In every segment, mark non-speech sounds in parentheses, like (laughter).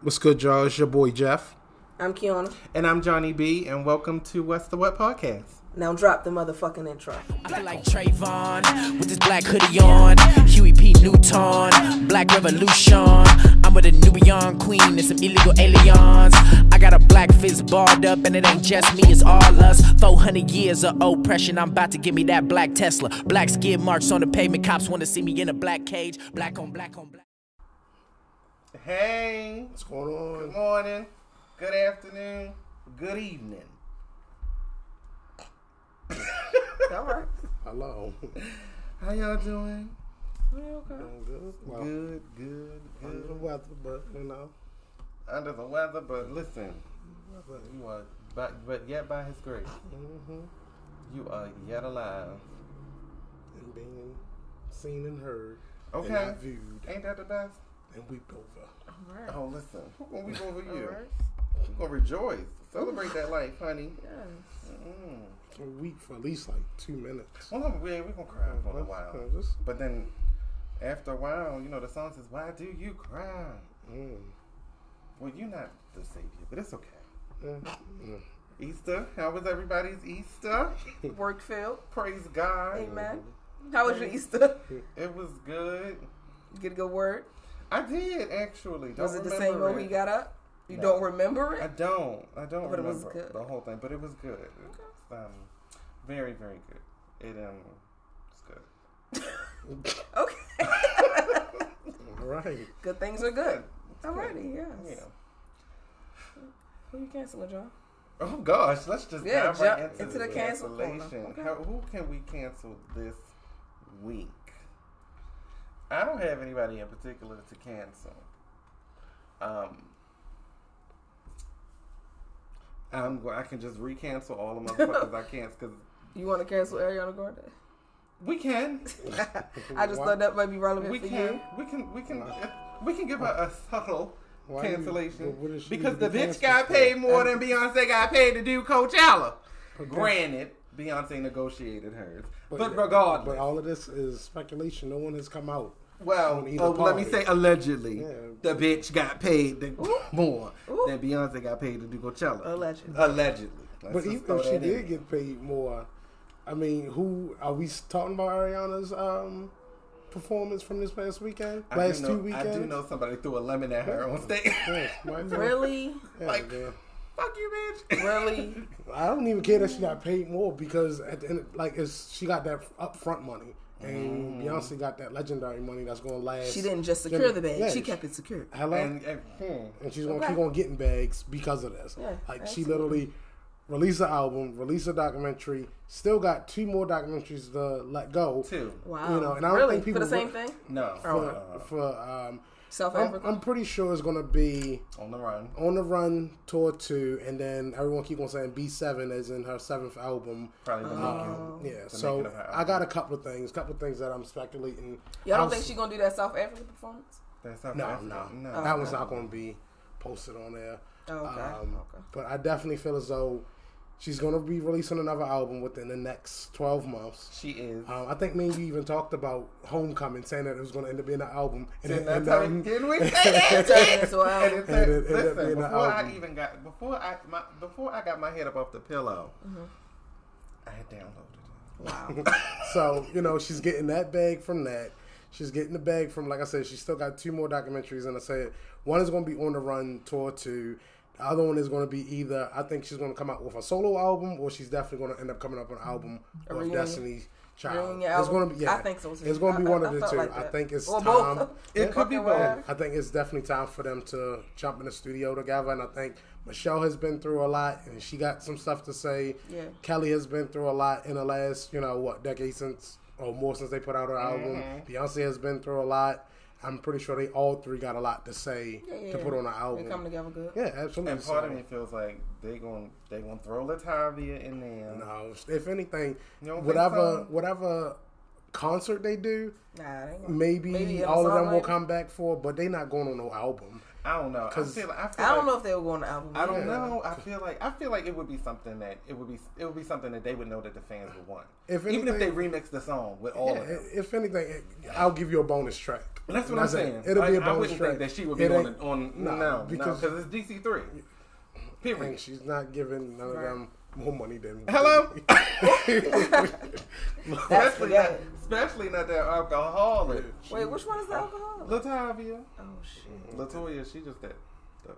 What's good, y'all? It's your boy Jeff. I'm Kiana. And I'm Johnny B, and welcome to What's the What podcast. Now drop the motherfucking intro. I feel like Trayvon with this black hoodie on. Huey P. Newton, Black Revolution. I'm with a Nubian queen and some illegal aliens. I got a black fist barred up, and it ain't just me, it's all us. 400 years of oppression, I'm about to give me that black Tesla. Black skid marks on the pavement, cops want to see me in a black cage. Black on black on black. Hey, What's going on? good morning, good afternoon, good evening. (laughs) All right. Hello. How y'all doing? okay. I'm good. Well, Good, good, under the weather, but you know. Under the weather, but listen, you are, but, but yet by His grace, Mm-hmm. you are yet alive. And being seen and heard. And Okay, not viewed ain't that the best? And weeped over. All right. Oh, listen, who gonna weep over All you? right. Who gonna rejoice? Celebrate that life, honey. Yes. Mm. We weep for at least like two minutes. Well, no, we're, we gonna cry for a Let's- while. uh, just- But then after a while, you know, the song says, Why do you cry? mm, Well, you're not the savior, but it's okay. mm. Easter, how was everybody's Easter? (laughs) Work field. Praise God. Amen. How was your Easter? It was good. Get a good word? I did actually. Don't was it the same way it. when you got up? You No. don't remember it? I don't. I don't But it remember was good. the whole thing, but it was good. It was um, very, very good. It um, was good. (laughs) Okay. All right. good things are good. It's Alrighty, yes. Yeah. Who you canceling, John? Oh gosh, let's just Yeah, dive right jump into, into the the cancel cancellation. Okay. How, who can we cancel this week? I don't have anybody in particular to cancel. Um, I'm I can just recancel all the motherfuckers I can't because You want to cancel Ariana Grande? we can, (laughs) I just thought that might be relevant we for can, you. we can, we can, we can give her a subtle Why do you- cancellation what- what does she because the be bitch canceled got for? paid more than Beyonce got paid to do Coachella. Okay. Granted, Beyonce negotiated hers, but, But- regardless, But all of this is speculation. No one has come out. Well, on either oh, let me say allegedly, Yeah. the bitch got paid the, more Ooh. than Beyonce got paid to do Coachella. Allegedly. Allegedly, Let's But even throw if she that in did get paid more, I mean, who are we talking about Ariana's um, performance from this past weekend? I Last do know, two weekends? I do know somebody threw a lemon at her on stage. Yes. (laughs) Really? Yeah, like- man. Fuck you, bitch. (laughs) Really? I don't even care that she got paid more because at the end, like, it's, she got that upfront money. And Beyonce got that legendary money that's going to last. She didn't just secure the bag. Yeah, she kept it secure. Hello? And, and hmm. and she's gonna Okay. keep on getting bags because of this. Yeah, like she literally released an album, released a documentary, still got two more documentaries to let go. two. Wow. You know, and I don't really? think people for the same re- thing? No, For, uh, for um, South I'm, Africa? I'm pretty sure it's gonna be on the run. on the run tour two, and then everyone keep on saying B seven is in her seventh album. Probably the Oh. making. Um, yeah, The so making I got a couple of things, couple of things that I'm speculating. Y'all don't was- think she's gonna do that South African performance? That's not No, Africa. no, no. that one's not going to be posted on there. Oh, okay. Um, okay. But I definitely feel as though she's going to be releasing another album within the next 12 months. She is. Um, I think maybe even talked about Homecoming, saying that it was going to end up being an album. And, Didn't, it, I and, tell um, didn't we (laughs) say that? Turn it into an And it it ended up listen, being an before I even got before I my, before I got my head up off the pillow, Mm-hmm. I had downloaded it. Wow. (laughs) so, you know, she's getting that bag from that. She's getting the bag from, like I said, she's still got two more documentaries. And I said, one is going to be on the run tour two. The other one is going to be either, I think she's going to come out with a solo album or she's definitely going to end up coming up with an album A of reunion? Destiny's Child. Reunion It's going to be, yeah. I think so, too. It's going to be I- one I of the two. like I think it's Or time. both. It could be Fucking both. whatever. I think it's definitely time for them to jump in the studio together. And I think Michelle has been through a lot and she got some stuff to say. Yeah. Kelly has been through a lot in the last, you know, what, decade since, or more since they put out her album. Mm-hmm. Beyonce has been through a lot. I'm pretty sure they all three got a lot to say Yeah, yeah. to put on an album. They come together good. Yeah, absolutely. And part So, of me feels like they going they gonna throw Latavia in there. No, if anything, You don't think whatever so? whatever concert they do, Nah, they maybe, Maybe all of song them will later. come back for, but they not going on no album. I don't know. I 'Cause- feel, I feel I don't like, know if they will going to album. I don't Yeah. know. I feel like I feel like it would be something that it would be it would be something that they would know that the fans would want. If anything, Even if they remix the song with all Yeah, of them. if anything, I'll give you a bonus track. That's what I'm saying. It'll be a I, I bonus wouldn't track. think that she would be It on ain't- on nah, no because- because it's DC three. And Period. she's not giving none of them more money than Hello? (laughs) (laughs) That's especially, yeah. not, especially not that alcoholic. Wait, which one is the alcohol? Latavia, Oh shit. Latoya, she just that the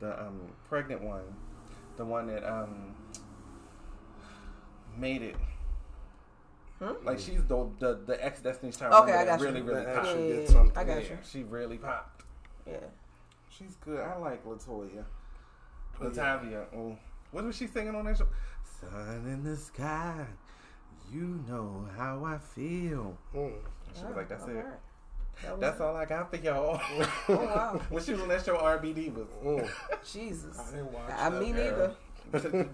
the um pregnant one, the one that um made it. Hmm? Like she's the the, the ex Destiny's Child Okay, I that got you. really really popped. actually Yeah, did something. I got Yeah, you. She really popped. Yeah. She's good. I like Latoya. But yeah. Latavia. Oh, what was she singing on that show? Sun in the sky, you know how I feel. Mm. She was like, "That's All it. That That's it. all I got for y'all." Oh (laughs) wow. when she was on that show, RBD was. Mm. Jesus. I didn't watch I that. me neither.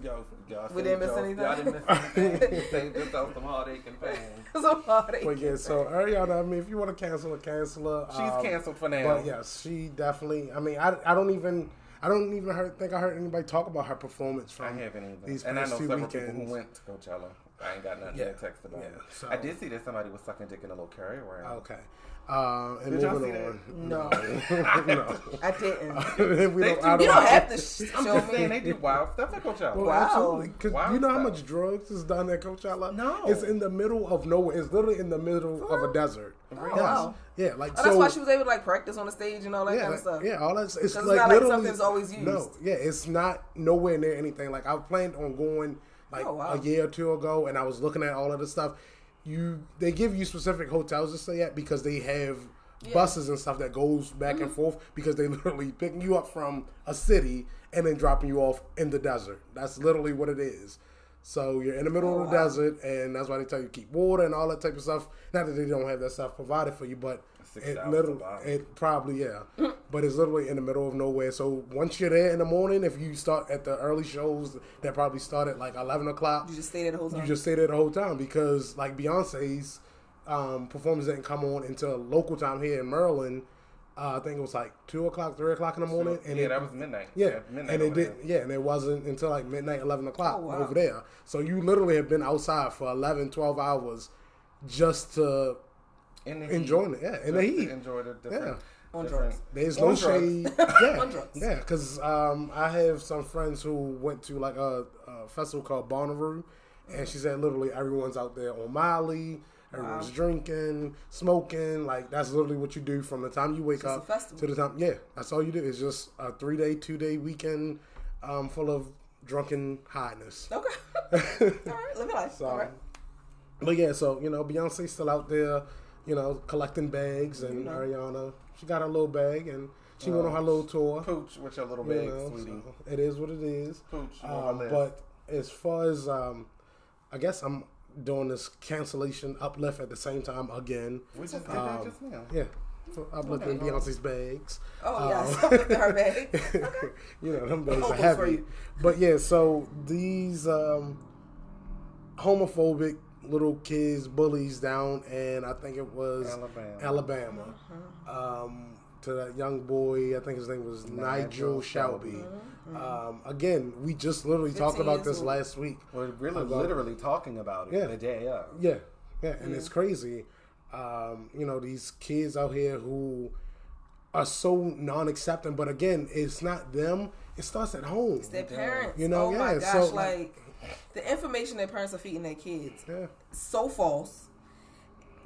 y'all, y'all We didn't miss y'all- anything. Y'all didn't miss anything. (laughs) They just yourself some heartache and pain. (laughs) so hard. But yeah, so Ariana, I mean, if you want to cancel her, cancel her. She's Um, canceled for now. But yes, she definitely. I mean, I, I don't even I don't even heard, think I heard anybody talk about her performance from. I haven't either. these and I past know several people weekends. who went to Coachella. I ain't got nothing Yeah. to text about. Yeah, so- I did see that somebody was sucking dick in a little carrier around. Okay. Uh, and Did y'all moving see that? on. No. (laughs) no. (laughs) I didn't. (laughs) we They don't, do- I You don't, don't have to sh- I'm show just saying me. they do wild stuff at Coachella. Well, Wow. absolutely. Because Wild you know how much drugs is done at Coachella? No. It's in the middle of nowhere. It's literally in the middle of a desert. Really? Yes. wow. Yeah, like Oh, so. that's why she was able to like practice on the stage and all that yeah, kind of stuff. yeah, all that's it's it's not like literally something that's always No, used. yeah, it's not nowhere near anything. Like I planned on going like Oh, wow. a year or two ago, and I was looking at all of this stuff. You they give you specific hotels to stay at because they have Yeah. buses and stuff that goes back and mm-hmm. forth because they (laughs) literally picking you up from a city and then dropping you off in the desert. That's literally what it is. So you're in the middle Oh, of the oh, wow. desert, and that's why they tell you keep water and all that type of stuff. Not that they don't have that stuff provided for you, but Six it dollars literally, it probably yeah, (laughs) but it's literally in the middle of nowhere. So once you're there in the morning, if you start at the early shows that probably start at like eleven o'clock, You just stayed at the whole time. you just stay there the whole time because like Beyonce's um, performance didn't come on until local time here in Maryland. Uh, I think it was like two o'clock, three o'clock in the morning, and yeah, it, that was midnight. yeah, midnight. and it did. there. Yeah, and it wasn't until like midnight, eleven o'clock Oh, wow. over there. So you literally have been outside for 11, 12 hours just to In the enjoying it. Yeah, in the Just to heat. Enjoy the different. On different- drugs. There's On no drugs. shade. (laughs) Yeah, On drugs. yeah. Because um, I have some friends who went to like a, a festival called Bonnaroo, and she said literally everyone's out there on Molly. Everyone's Wow. drinking, smoking. Like that's literally what you do from the time you wake It's a up festival. to the time. Yeah, that's all you do. It's just a three day, two day weekend um, full of drunken highness. Okay. (laughs) all right. Live your life. So, all right. but yeah, so you know, Beyonce's still out there, you know, collecting bags, and You know. Ariana, she got her little bag, and she went on her little tour. Pooch with your little You bag, know, sweetie. so it is what it is. Pooch Um, but as far as um, I guess I'm doing this cancellation uplift at the same time again. we just did um, that just now. Yeah, for uplifting Okay. Beyonce's bags. Oh yes. Um, Look at her bag. (laughs) you know, them bags are Almost heavy. But yeah, so these um, homophobic little kids bullies down, and I think it was Alabama. Alabama. Uh-huh. Um, to that young boy, I think his name was Nigel, Nigel Shelby. Shelby. Um, again, we just literally talked about this old. last week. We're really About- literally talking about it Yeah. the day of. Yeah, yeah, and it's crazy. Um, you know, these kids out here who are so non-accepting, but again, it's not them. It starts at home. Their parents. You know, oh my yeah, gosh, so, like- like the information that parents are feeding their kids Yeah, so false.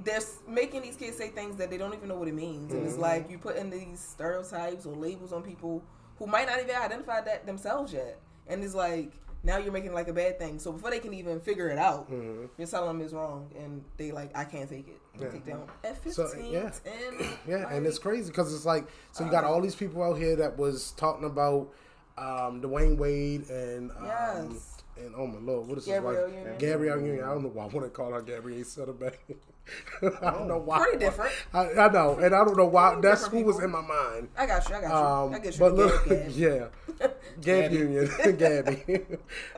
They're making these kids say things that they don't even know what it means, and it's Mm-hmm. like you put in these stereotypes or labels on people who might not even identify that themselves yet, and it's like now you're making like a bad thing. So before they can even figure it out, you're telling them it's wrong, and they like I can't take it. Mm-hmm. Yeah. Take down at 15, So, yeah. 10. (clears throat) yeah, and it's crazy because it's like so you got all these people out here that was talking about um, Dwyane Wade and um, Yes. And oh my lord, what is Gabrielle his wife? Union. Gabrielle Union. I don't know why I want to call her Gabrielle Saddleback. (laughs) I don't know why. Pretty different. I, I know, and I don't know why. Pretty That's who different was in my mind. I got you. I got you. Um, I get you. but look, Gab. yeah, (laughs) Gab Union, (laughs) Gabby.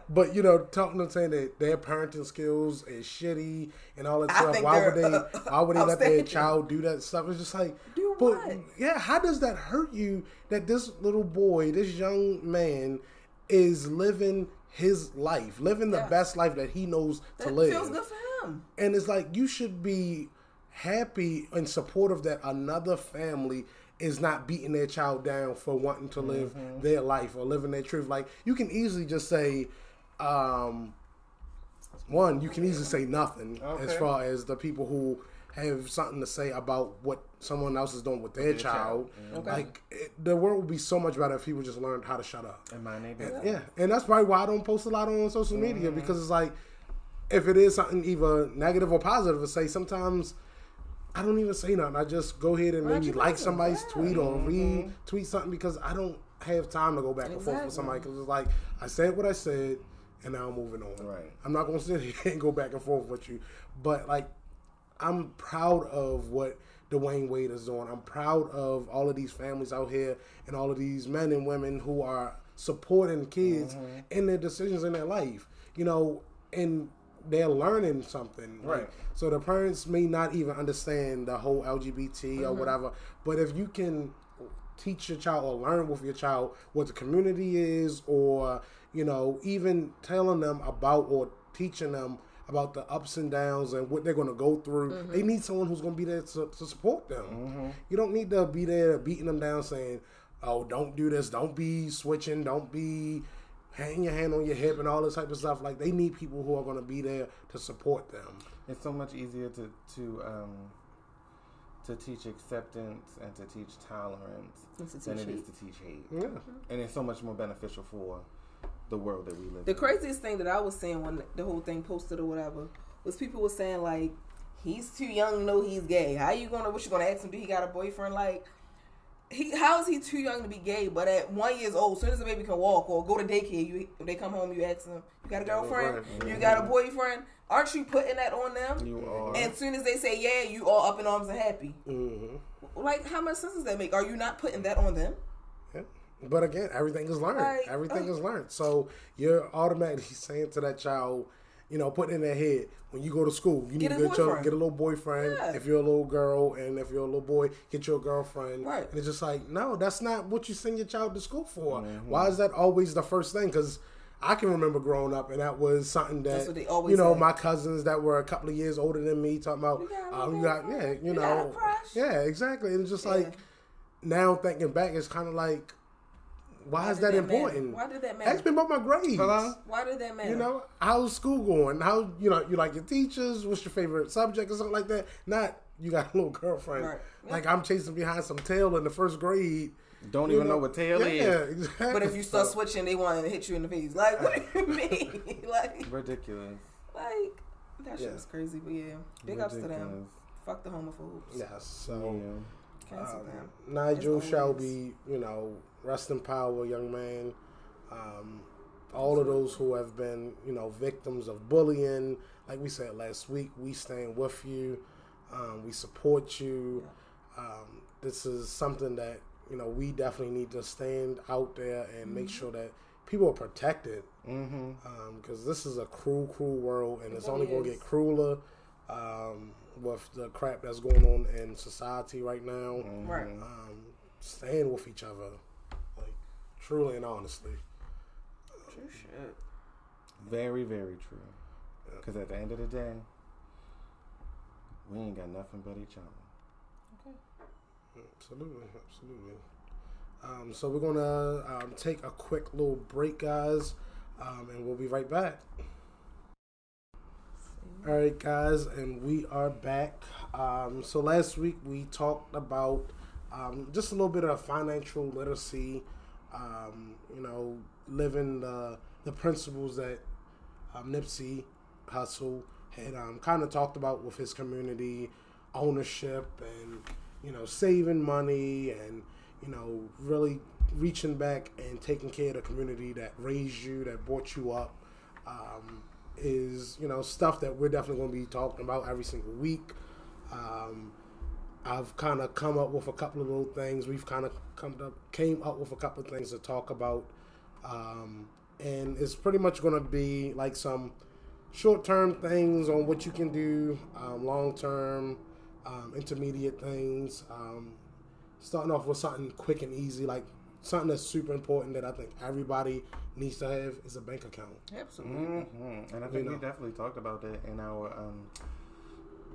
but you know, talking to saying that their parenting skills is shitty and all that I stuff. Why would they're, uh, why would they let their child do that stuff? It's just like, Do but what? yeah, how does that hurt you? That this little boy, this young man, is living his life, living the Yeah. best life that he knows to That live feels good for him. and it's like you should be happy and supportive that another family is not beating their child down for wanting to live Mm-hmm. their life or living their truth. Like you can easily just say, um, one, you can easily say nothing as far as the people who have something to say about what someone else is doing with their, child. child. Okay. Like it, the world would be so much better if people just learned how to shut up. And my name is Yeah, and that's probably why I don't post a lot on social media Mm-hmm. because it's like if it is something either negative or positive to say, sometimes I don't even say nothing. I just go ahead and maybe like somebody's yeah. tweet or Mm-hmm. retweet something because I don't have time to go back and forth with somebody because it's like I said what I said and now I'm moving on. Right. I'm not gonna sit here (laughs) and go back and forth with you, but like I'm proud of what Dwyane Wade is doing. I'm proud of all of these families out here and all of these men and women who are supporting kids Mm-hmm. in their decisions in their life. You know, and they're learning something. Like, Right. so the parents may not even understand the whole LGBT Mm-hmm. or whatever, but if you can teach your child or learn with your child what the community is or you know even telling them about or teaching them about the ups and downs and what they're going to go through. Mm-hmm. They need someone who's going to be there to, to support them. Mm-hmm. You don't need to be there beating them down saying oh don't do this. Don't be switching. Don't be hang your hand on your hip and all this type of stuff. Like they need people who are going to be there to support them. It's so much easier to to um, to teach acceptance and to teach tolerance Than to than teach it is hate. to teach hate. yeah. Mm-hmm. And it's so much more beneficial for the world that we live in. The in. craziest thing that I was seeing when the whole thing posted or whatever was people were saying like, he's too young to know he's gay. How you gonna? What you gonna ask him? Do he got a boyfriend? Like, he how is he too young to be gay? But at one years old, as soon as the baby can walk or go to daycare, you when they come home, you ask them, you got a girlfriend? Girlfriend. You got a boyfriend? Aren't you putting that on them? You are. And as soon as they say yeah, you all up in arms and happy. hmm Like, how much sense does that make? Are you not putting that on them? Yeah. But again, everything is learned. Like, everything uh. is learned. So you're automatically saying to that child, you know, putting in their head when you go to school, you need to a get, your, boyfriend. get a little boyfriend. Yeah. If you're a little girl, and if you're a little boy, get your girlfriend. Right. And it's just like, no, that's not what you send your child to school for. Mm-hmm. Why is that always the first thing? Because I can remember growing up, and that was something that That's what they always you know say. my cousins that were a couple of years older than me talking about. You got a oh, you got yeah, boyfriend? you You got a know, crush? yeah, exactly. And it's just Yeah. like now thinking back, it's kind of like, why, Why is did that, that matter? important? Why did that matter? Ask me about my grades. Hello? Why did that matter? You know, how's school going? How you know you like your teachers? What's your favorite subject or something like that? Not you got a little girlfriend. Right. Like I'm chasing behind some tail in the first grade. Don't you even know what tail yeah, is. Exactly. But if you start switching, they want to hit you in the face. Like, what do you (laughs) mean? like, Ridiculous. like that shit Yeah. was crazy. But yeah, big ups to them. Fuck the homophobes. yes, so Yeah. Um. Nigel As Shelby, you know, rest in power, young man. Um, all of those who have been, you know, victims of bullying, like we said last week, we stand with you. Um, we support you. Um, this is something that you know we definitely need to stand out there and make sure that people are protected Mm-hmm. because this is a cruel, cruel world, and it's only going to get crueler um, with the crap that's going on in society right now. Right. Um, stand with each other, truly and honestly. True shit. Very, very true. Because at the end of the day, we ain't got nothing but each other. Okay. Absolutely, absolutely. Um, so we're gonna um, take a quick little break, guys, um, and we'll be right back. All right, guys, and we are back. Um, so last week we talked about um, just a little bit of financial literacy. Um, you know, living the the principles that um, Nipsey Hussle had um, kind of talked about with his community ownership and you know saving money and you know really reaching back and taking care of the community that raised you, that brought you up. um, is you know stuff that we're definitely going to be talking about every single week. Um, I've kind of come up with a couple of little things. We've kind of come up came up with a couple of things to talk about, um, and it's pretty much going to be like some short term things on what you can do, um, long term, um, intermediate things. Um, starting off with something quick and easy, like something that's super important that I think everybody needs to have is a bank account. Absolutely. hmm And I think know. we definitely talked about that in our um, In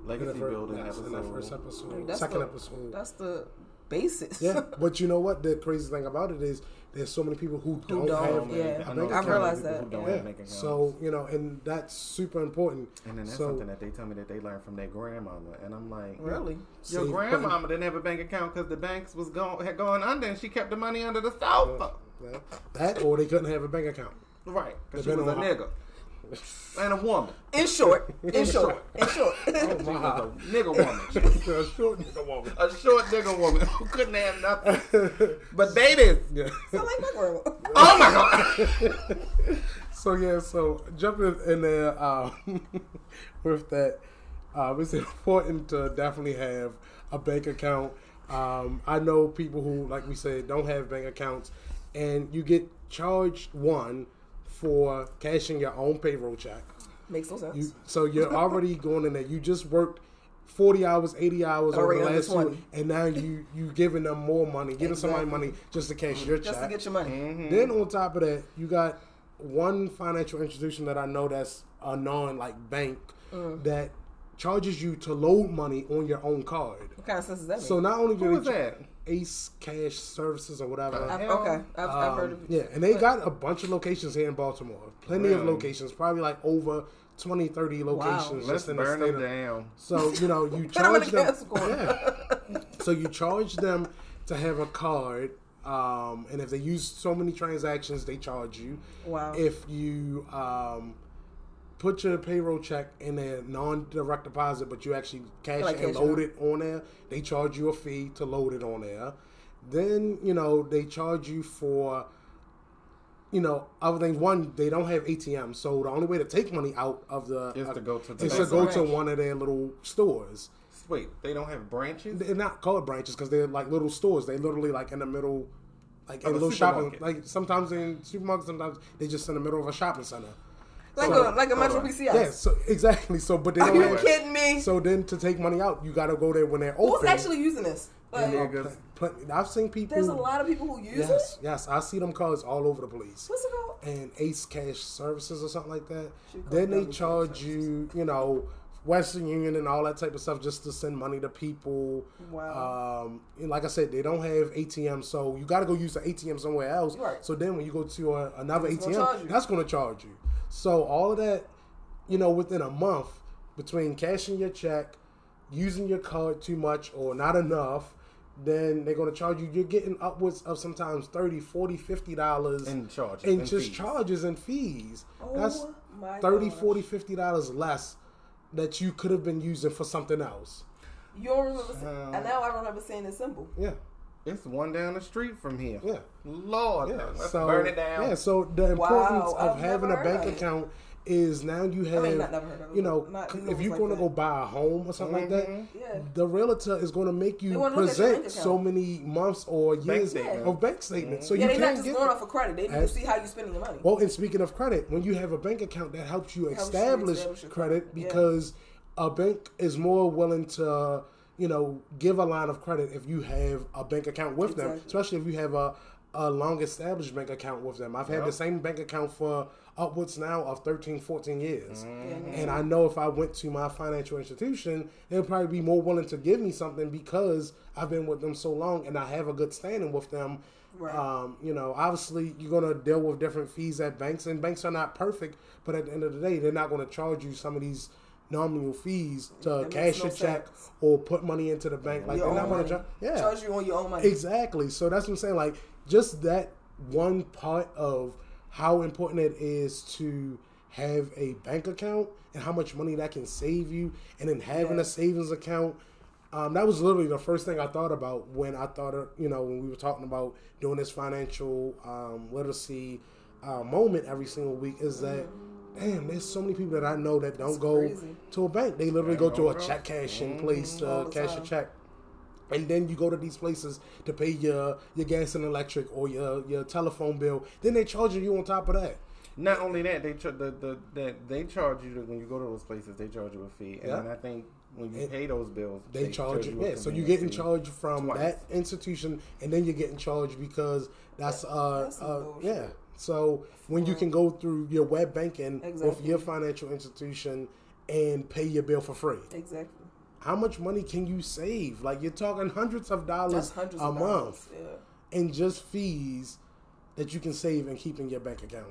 legacy the fir- building yes, episode. in that first episode, That's second the- episode. That's the basis. Yeah, (laughs) but you know what? The crazy thing about it is there's so many people who don't, don't, have yeah. a I bank I've realized that, don't Yeah. have bank. So you know, and that's super important. and then that's so- something that they tell me that they learned from their grandmama, and I'm like, Really? Your See, grandmama didn't have a bank account because the banks was going had gone under, and she kept the money under the sofa. Yeah. That or they couldn't have a bank account. Right, because she was a on nigga (laughs) and a woman. In short, in short, in short. (laughs) A (laughs) nigga woman. A short nigga woman. a short nigga woman who couldn't have nothing but babies. Yeah. Sound like my grandma. Oh my god! So yeah, so jumping in there um, with that, um, it's important to definitely have a bank account. Um, I know people who, like we said, don't have bank accounts, and you get charged one for cashing your own payroll check. Makes no sense. You, so you're already (laughs) going in there. You just worked forty hours, eighty hours over the last one. two, and now you you giving them more money, giving somebody money just to cash your Just check. to get your money. Mm-hmm. Then on top of that, you got one financial institution that I know that's a non like bank Mm. that charges you to load money on your own card. What kind of sense does that make? So not only do Who they was cha- that? Ace Cash Services or whatever. I've, okay, I've, I've heard of Um, it. yeah, and they got a bunch of locations here in Baltimore. Plenty of locations, probably like over 20, 30 locations Let's just in the burn state them of down. so you know you (laughs) Put them in charge them. (laughs) Yeah. So you charge them to have a card, um, and if they use so many transactions, they charge you. Wow. If you um, put your payroll check in a non-direct deposit, but you actually cash Like it and cash load it on there, they charge you a fee to load it on there. Then you know they charge you for you know, other things. One, they don't have ATMs, so the only way to take money out of the Is to uh, go to the is to bank. go to one of their little stores. Wait, they don't have branches? They're not called branches because they're like little stores. They literally like in the middle, like in Of a little shopping. Like sometimes in supermarkets, sometimes they just in the middle of a shopping center. Like So- a like a Metro on. PCS. Yeah, so exactly. So, but they Are don't you kidding me? So then to take money out, you got to go there when they're open. Who's actually using this? Like, Niggas. Pl- I've seen people. there's a lot of people who use Yes, it. yes, I see them cards all over the place. What's it called? and Ace Cash Services or something like that. Then they charge Cash you, you know, Western Union and all that type of stuff just to send money to people. Wow. Um, and like I said, they don't have ATM, so you got to go use the ATM somewhere else. Right. So then when you go to a, another It's gonna ATM, that's going to charge you. So all of that, you know, within a month between cashing your check, using your card too much or not enough. Then they're going to charge you. You're getting upwards of sometimes 30 40 50 dollars In charges, in in just fees. charges and fees. Oh That's my 30 gosh. 40 50 dollars less that you could have been using for something else. You don't remember? Um, and now I remember seeing this symbol. Yeah, It's one down the street from here. yeah, Lord, yeah. let's so burn it down. yeah, so the importance Wow, of I've having a bank heard it. account is now you have, not never heard of you know, not- if you're like going to go buy a home or something like that, mm-hmm. Yeah. the realtor is going to make you They wanna look at your present so many months or years statement. of bank statements. So Yeah, you they're not can't just get going off of credit. They need to see how you're spending your money. Well, and speaking of credit, when you have a bank account, that helps you Helps you establish, establish credit credit, yeah. because a bank is more willing to, you know, give a line of credit if you have a bank account with them, especially if you have a, a long established bank account with them. I've had the same bank account for upwards now of 13, 14 years. Mm-hmm. And I know if I went to my financial institution, they'll probably be more willing to give me something because I've been with them so long and I have a good standing with them. Right. Um, you know, obviously you're gonna deal with different fees at banks, and banks are not perfect. But at the end of the day, they're not gonna charge you some of these nominal fees to That cash no your check sense. or put money into the bank. Like Your they're not gonna money. charge. Yeah, Charge you on your own money. Exactly. So that's what I'm saying. Like just that one part of how important it is to have a bank account and how much money that can save you, and then having Yeah. a savings account. Um, that was literally the first thing I thought about when I thought, of, you know, when we were talking about doing this financial um, literacy uh, moment every single week. Is that damn, there's so many people that I know that don't go crazy. to a bank. They literally They go to a check cashing Mhm. place to the cash a check. And then you go to these places to pay your, your gas and electric or your, your telephone bill. Then they charge you on top of that. Not only that, they ch- the, the, the they charge you to, when you go to those places. They charge you a fee, and Yeah. then I think when you And pay those bills, They, charge you, a yeah. So you're convenience getting fee. charged from twice. that institution, and then you're getting charged because that's uh, That's uh yeah. So when you can go through your web banking with your financial institution and pay your bill for free, Exactly. How much money can you save? Like you're talking hundreds of dollars hundreds a of month dollars. Yeah. in just fees that you can save and keep in your bank account.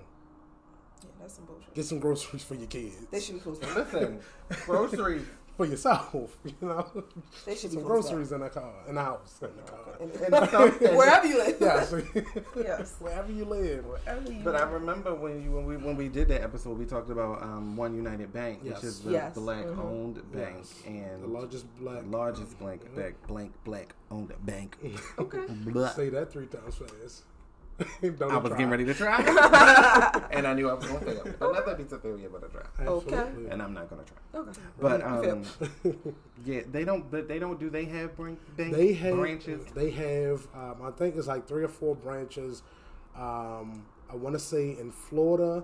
Yeah, that's some bullshit. Get some groceries for your kids, They should be close. to (laughs) Listen, groceries. For yourself. (laughs) You know, They should some close groceries in the car, in the house, in the car. And- And. (laughs) Wherever you live. Yeah, so- (laughs) Yes. wherever you live, wherever you. But I remember when you when we when we did that episode, we talked about um, One United Bank, Yes. which is the Yes. black Mhm. owned bank Yes. and the largest black. the largest blank bank blank black owned bank. Okay. Say that three times fast. (laughs) Don't I was try. getting ready to try, (laughs) and I knew I was going to fail. But not that it's a failure, but a try. Absolutely. And I'm not going to try. Okay. But um, yeah, they don't. But they don't. Do they have bank, bank They have branches? They have. Um, I think it's like three or four branches. Um, I want to say in Florida,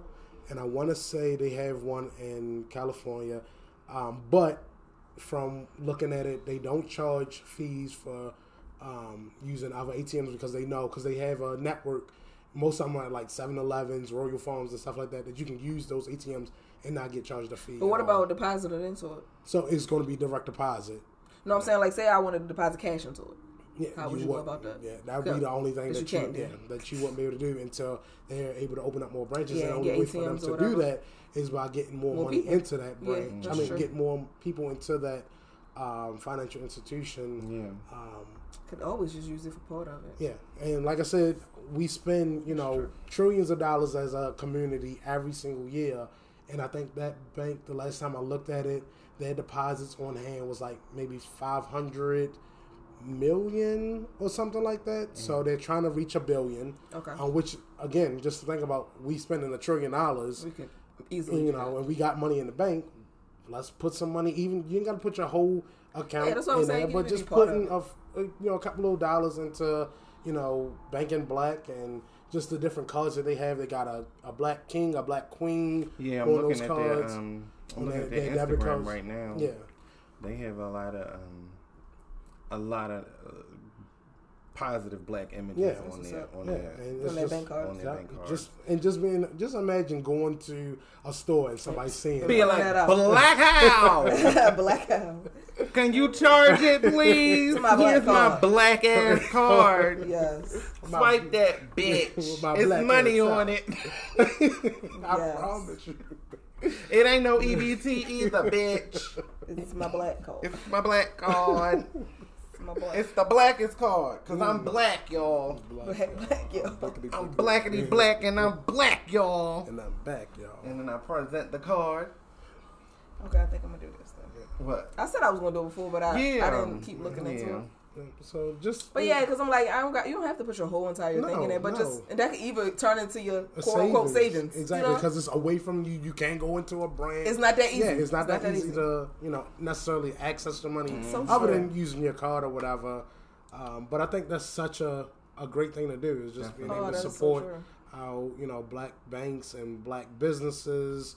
and I want to say they have one in California. Um, but from looking at it, they don't charge fees for um, using other ATMs because they know because they have a network. Most of them are like 7-Elevens, Royal Farms, and stuff like that. That you can use those ATMs and not get charged a fee. But what at all. about depositing into it? So it's going to be direct deposit. No, I'm saying like say I wanted to deposit cash into it. Yeah, How would you go about that? Yeah, that would be the only thing That you you, yeah, that you wouldn't be able to do until they're able to open up more branches. Yeah, and the only way for them to do that is by getting more, More money people. into that Yeah, branch. I mean, true. get more people into that um, financial institution. Yeah. Um, Could always just use it for part of it. yeah, and like I said, we spend you know trillions of dollars as a community every single year, and I think that bank the last time I looked at it, their deposits on hand was like maybe five hundred million or something like that. So they're trying to reach a billion. Okay. On which again, just to think about, we spending a trillion dollars, We could easily. you know, and we got money in the bank. Let's put some money. Even you ain't got to put your whole account Yeah, that's what I'm in there, but just putting of a, f- you know a couple of dollars into you know banking black and just the different cards that they have. They got a, a black king, a black queen. Yeah, I'm looking those at cards. their um, I'm looking their- at their their Instagram right now. Yeah, They have a lot of um, a lot of uh, positive black images Yeah. on What's their on yeah, their and On their just, bank cards. on their yeah, bank cards. just and just being just imagine going to a store and somebody seeing Being it. like that black house. (laughs) (laughs) Black out. Can you charge it, (laughs) please? To my black Here's my card. black ass card. Yes. Swipe that bitch. It's money on it. I Yes. promise you. It ain't no EBT either, bitch. It's my black card. It's my black card. It's my black. It's the blackest card, cause I'm mm. black, y'all. black, black, yo. I'm blackety black and I'm black, y'all. And I'm back, y'all. And then I present the card. Okay, I think I'm gonna do this then. What? I said I was gonna do it before, but I, Yeah. I didn't keep looking into it. So just But yeah, because I'm like, I don't got. You don't have to put your whole entire thing in there, but no. just and that could either turn into your quote unquote savings. Exactly, You know? because it's away from you. You can't go into a brand. It's not that easy. Yeah, it's not, It's that, easy, to you know necessarily access the money so other true. than using your card or whatever. Um, but I think that's such a, a great thing to do is just being Oh, able to that is so support how you know black banks and black businesses.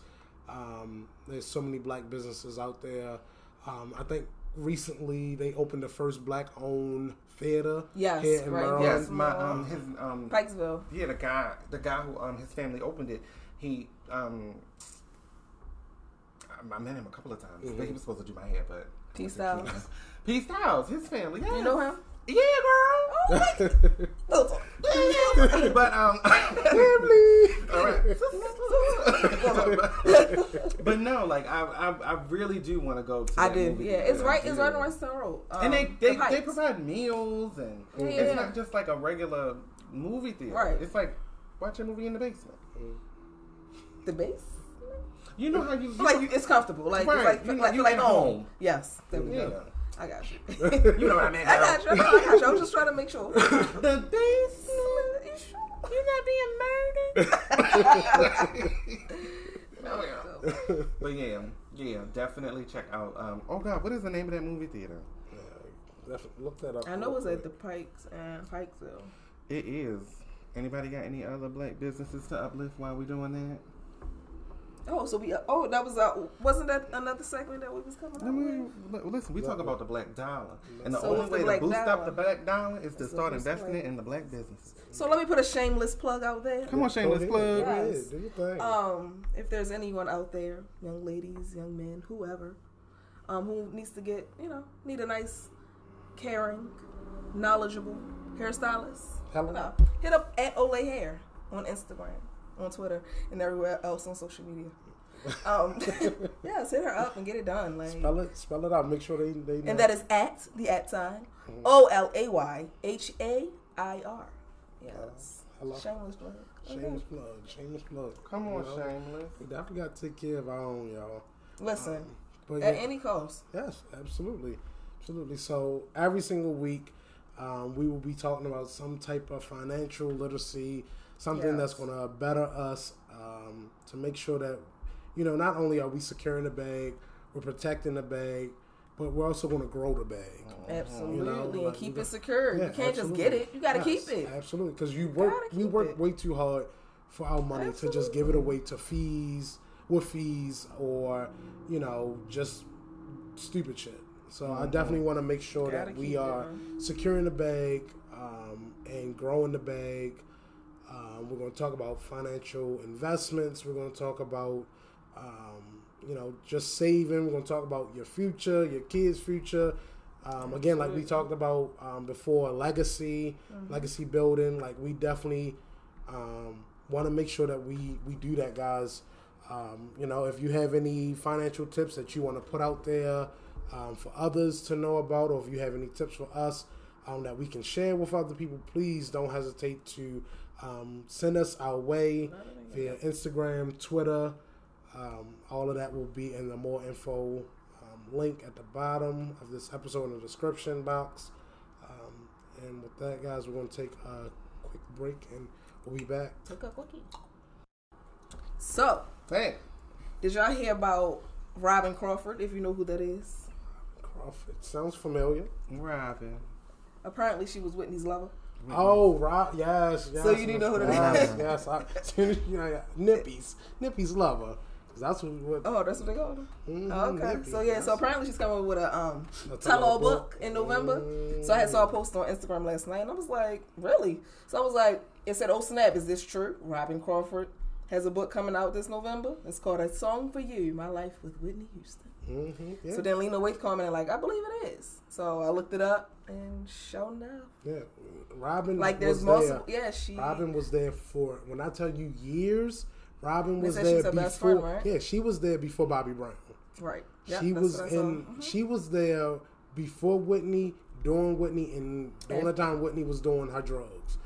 Um, there's so many black businesses out there. Um, I think recently they opened the first black owned theater Yes, here in right, Maryland. Yes, my um his um Pikesville. yeah the guy the guy who um his family opened it he um I- I met him a couple of times but he was supposed to do my hair but P I Styles. (laughs) said, P Styles his family yeah You know him? Yeah girl Oh, (laughs) but um (laughs) all right (laughs) but no like I I, I really do want to go to I do. Yeah, it's right. It's right on Western Road. Um, and they the they, they provide meals and Yeah, it's not just like a regular movie theater Right. it's like watch a movie in the basement the base. you know how you, you Like it's comfortable. Like Right. like You know, like, like at home. home. Yes. There we yeah. go. I got you. (laughs) you know what I mean I got you. I got you. I was just trying to make sure. (laughs) the basement You're not being murdered. (laughs) no, yeah. But yeah, yeah, definitely check out. Um, oh God, what is the name of that movie theater? Yeah, look that up. I know real it's at the. Pikes and Pikesville. It is. Anybody got any other black businesses to uplift while we're doing that? Oh, so we oh that was uh wasn't that another segment that we was coming I up mean, with? listen, we talk about the black dollar, and the So only what's the way to boost dollar? up the black dollar is to That's start investing like. it in the black businesses. So let me put a shameless plug out there. Come on, shameless Go plug. ahead, go Yes. ahead, do your thing. Um, if there's anyone out there, young ladies, young men, whoever, um, who needs to get, you know, need a nice, caring, knowledgeable hairstylist, Hello. you know, hit up at Olay Hair on Instagram, on Twitter, and everywhere else on social media. Um, (laughs) yes, hit her up and get it done. Like, spell it, spell it out. Make sure they they. know. and that is at the at sign Mm-hmm. O L A Y H A I R. Yes. Hello. Shameless plug. shameless plug. Shameless plug. Come on, You know? shameless. We definitely got to take care of our own, y'all. Listen, But at yeah, any cost. yes, absolutely, absolutely. So every single week, um, we will be talking about some type of financial literacy, something that's going to better us um, to make sure that you know not only are we securing the bag, we're protecting the bag, but we're also going to grow the bag. Absolutely, You know, and like, keep it secure. Yeah, you can't absolutely. just get it. You got to Yes, keep it. Absolutely, because you work, we work it. way too hard for our money to just give it away to fees, with fees, or you know, just stupid shit. So I definitely want to make sure Gotta that we keep it, are securing the bag um, and growing the bag. Um, we're going to talk about financial investments. We're going to talk about, um, you know, just saving. We're going to talk about your future, your kids' future. Um, again, like we talked about um, before, legacy, legacy building. Like we definitely um, want to make sure that we we do that, guys. Um, you know, if you have any financial tips that you want to put out there um, for others to know about, or if you have any tips for us um, that we can share with other people, please don't hesitate to um, send us our way via Instagram, Twitter. Um, all of that will be in the more info um, link at the bottom of this episode in the description box. Um, and with that, guys, we're going to take a quick break and we'll be back. Take a quickie. So, Hey, did y'all hear about Robin Crawford? If you know who that is, Crawford sounds familiar. Robin. apparently she was Whitney's lover. Oh, right. Yes, yes. So you do know who that yes, is? Yes, I, (laughs) yeah, yeah. Nippy's. Nippy's lover. That's what. what Oh, that's what they call her. Mhm, Oh, okay. Nippy, So yeah, yes. so apparently she's coming with a um A tell all book book. in November. So I had saw a post on Instagram last night and I was like, Really? So I was like, it said, Oh snap, is this true? Robin Crawford has a book coming out this November. It's called A Song for You, My Life with Whitney Houston. hmm yeah. So then Lena Waithe commented like, I believe it is. So I looked it up and sure enough. yeah. Robin. Like there's was multiple There. yeah, she Robin was there for when I tell you years. Robin was there before. friend, right? Yeah, she was there before Bobby Brown. Right. Yep, she was what I saw. in. Mhm. She was there before Whitney, during Whitney, and during the time Whitney was doing her drugs.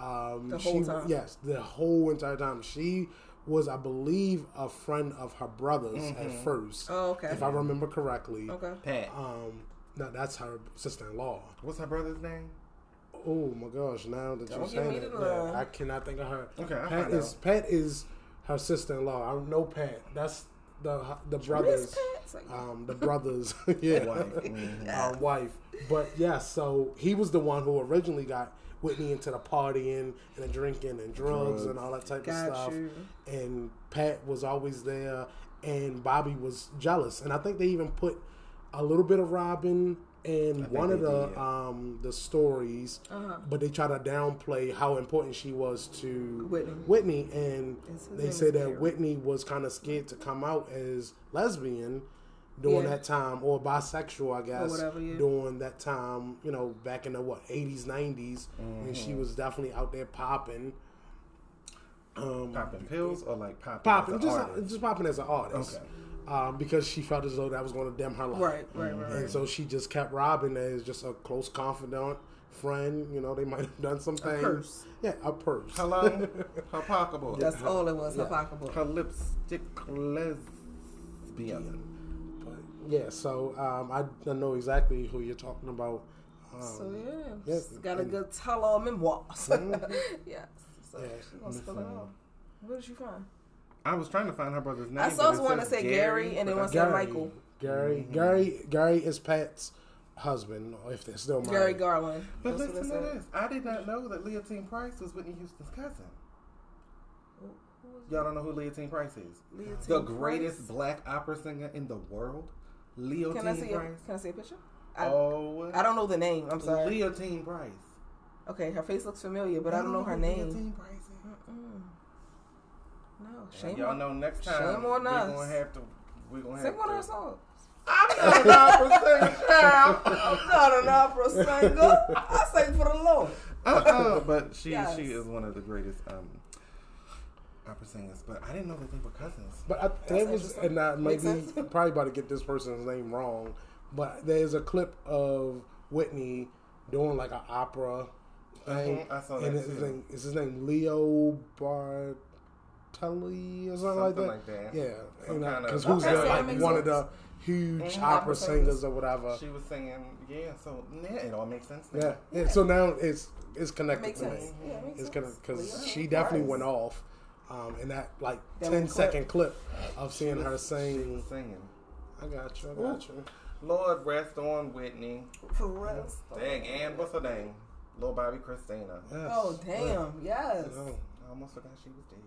Um, The she, time. Yes, the whole entire time. She was, I believe, a friend of her brother's at first. Oh, okay. If I remember correctly. Okay. Pat. Um, no, that's her sister-in-law. What's her brother's name? Oh my gosh! Now that Don't you're give me saying it, yeah. I cannot think of her. Okay, I'll Pat is out. Pat is her sister-in-law. I know Pat. That's the the brothers. is Pat? It's like- Um, the brothers, (laughs) yeah, Wife. Mhm. um, wife. But yeah, so he was the one who originally got Whitney into the partying and the drinking and drugs, and all that type Got of stuff. you. And Pat was always there, and Bobby was jealous. And I think they even put a little bit of Robin in one of the did. um, the stories, Uh-huh. but they try to downplay how important she was to Whitney. Whitney, and they say that Whitney was kind of scared to come out as lesbian during Yeah. that time, or bisexual, I guess, whatever, yeah. during that time. You know, back in the what eighties, 90s when she Mm-hmm. was definitely out there popping. Um, Popping pills or like popping? popping, as an just artist? just popping as an artist. Okay. Um, because she felt as though that was going to dim her life. Right, right, right, And right. so she just kept Robin as just a close confidant, friend. You know, they (laughs) might have done some things. purse. Yeah, a purse. Hello, (laughs) her pocketbook. That's all it was, her pocketbook. her lipstick lesbian. But yeah, so um, I, I know exactly who you're talking about. Um, So yeah, Yes, she's got a good tell all memoirs. (laughs) Mhm. yes. So Yeah, she gonna spill it listen. What did you find? I was trying to find her brother's name. I saw but it one that says said Gary, and then one that's- said Gary, Michael. Gary, Gary, Gary is Pat's husband, if they're still married. Gary Garland. But That's listen to this. I did not know that Leontyne Price was Whitney Houston's cousin. Y'all don't know who Leontyne Price is? Leontyne the greatest Price. black opera singer in the world. Leontyne Can I see a, Price. Can I see a picture? I, oh, I don't know the name. I'm sorry. Leontyne Price. Okay, her face looks familiar, but I don't know her who name. Leontyne Price is. Mm. No, And y'all on. know next shame time on we're gonna have to. We're gonna Sing have one of to. her songs. I'm not an opera singer, child. I'm not an opera singer. (laughs) I sing for the Lord. uh-uh, but she Yes. she is one of the greatest um, opera singers. But I didn't know that they were cousins. But I, That's it was, and I maybe (laughs) probably about to get this person's name wrong, but there's a clip of Whitney doing like an opera thing, Mhm, I saw and that it's his too. name, is his name Leo Bartelli or something, like that. like that. Yeah, because who's Okay, the, that like makes one of the huge opera Opera singers singers. or whatever. She was singing, yeah. So yeah, it all makes sense. now. Yeah. yeah, So now it's it's connected Makes to sense. me. Yeah, it makes It's sense. because she definitely went off um, in that like That one second clip of She seeing was- her She sing. singing. I got you. I got you. Lord rest on Whitney. For real. Dang, and what's her name? Lil Bobbi Kristina. Yes. Oh damn! Yes. Yeah. I almost forgot she was dead.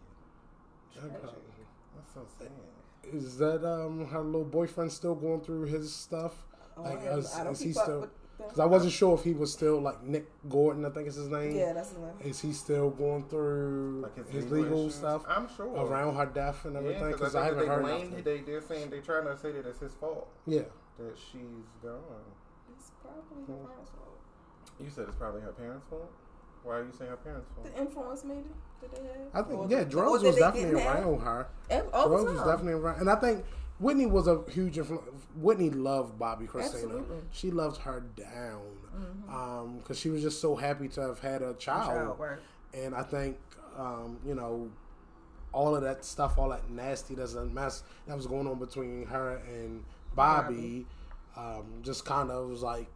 I got Tragic. you. That's so sad. Is that um her little boyfriend still going through his stuff? Oh, Like, I, is- I don't is he keep up still- with them. Because I wasn't sure if he was still like Nick Gordon, I think is his name. Yeah, that's the name. Is he still going through Like his, his, legal, legal issues? stuff I'm sure. around her death and everything? because Because I, I, haven't that heard they blame. nothing. They they're saying they're trying to say that it's his fault Yeah. that she's gone. It's probably her hmm. parents' fault. You said it's probably her parents' fault. Why are you saying her parents' fault? The influence, maybe that they had. I think Or yeah, Drugs was definitely around her. All Drugs was definitely around, and I think Whitney was a huge influence. Whitney loved Bobbi Kristina. She loved her down because she was just so happy to have had a child. Child, right. And I think um, you know all of that stuff, all that nasty, that's a mess that was going on between her and Bobby. Um, just kind of was like,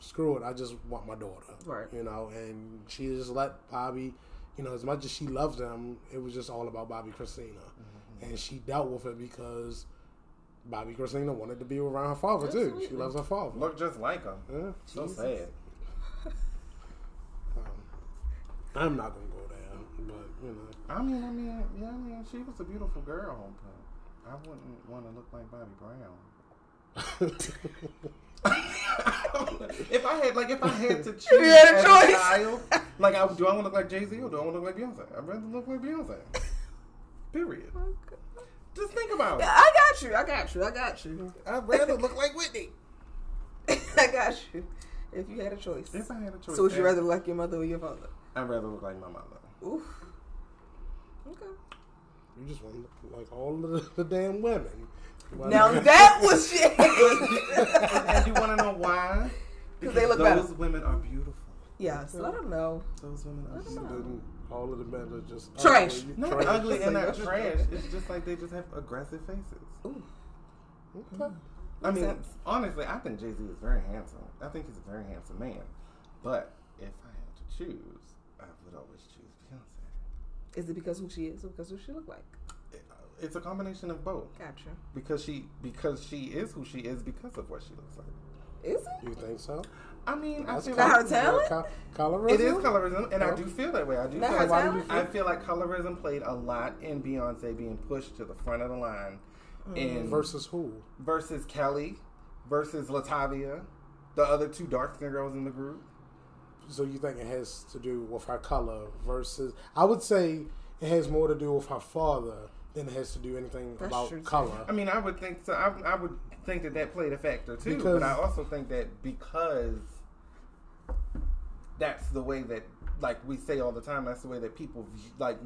screw it, I just want my daughter. Right. You know, and she just let Bobby. You know, as much as she loves him, it was just all about Bobbi Kristina, Mm-hmm. and she dealt with it because Bobbi Kristina wanted to be around her father too. She loves her father. Look just like him. Yeah. So Jesus. sad. (laughs) Um, I'm not gonna go there, but you know. I mean, I mean, yeah, I mean, she was a beautiful girl, but I wouldn't want to look like Bobby Brown. (laughs) if I had, like, if I had to (laughs) choose you had a as choice. child, like, I, do I want to look like Jay Z or do I want to look like Beyonce? I'd rather look like Beyonce. Period. Just think about it. Yeah, I got you. I got you. I got you. I'd rather look like Whitney. (laughs) I got you. If you had a choice. If I had a choice, So would you rather look like your mother or your father? I'd rather look like my mother. Oof. Okay. You just want to look like all of the, the damn women. Well, Now that was (laughs) shit. and you want to know why? (laughs) Because they look bad. those better. women are beautiful. yes, let them know. Those women are beautiful. Know. then all of the men are just Trash. ugly, Not trash. ugly and not trash. It's just like they just have aggressive faces. Ooh. Okay. I mean, sense. honestly, I think Jay Z is very handsome. I think he's a very handsome man. But if I had to choose, I would always choose Beyonce. Is it because who she is or because who she look like? It- uh, It's a combination of both. Gotcha. Because she because she is who she is because of what she looks like. Is it? You think so? I mean, I That's feel Not like her talent? Co- colorism? it is colorism, and I do feel that way. I do Not feel her like Why do you talent? I feel like colorism played a lot in Beyonce being pushed to the front of the line, mm. in Versus who? versus Kelly, versus LaTavia, the other two dark skinned girls in the group. So you think it has to do with her color versus? I would say it has more to do with her father than it has to do anything That's about true, too. color. I mean, I would think so. I, I would think that that played a factor too. Because- but I also think that because that's the way that, like we say all the time, that's the way that people like.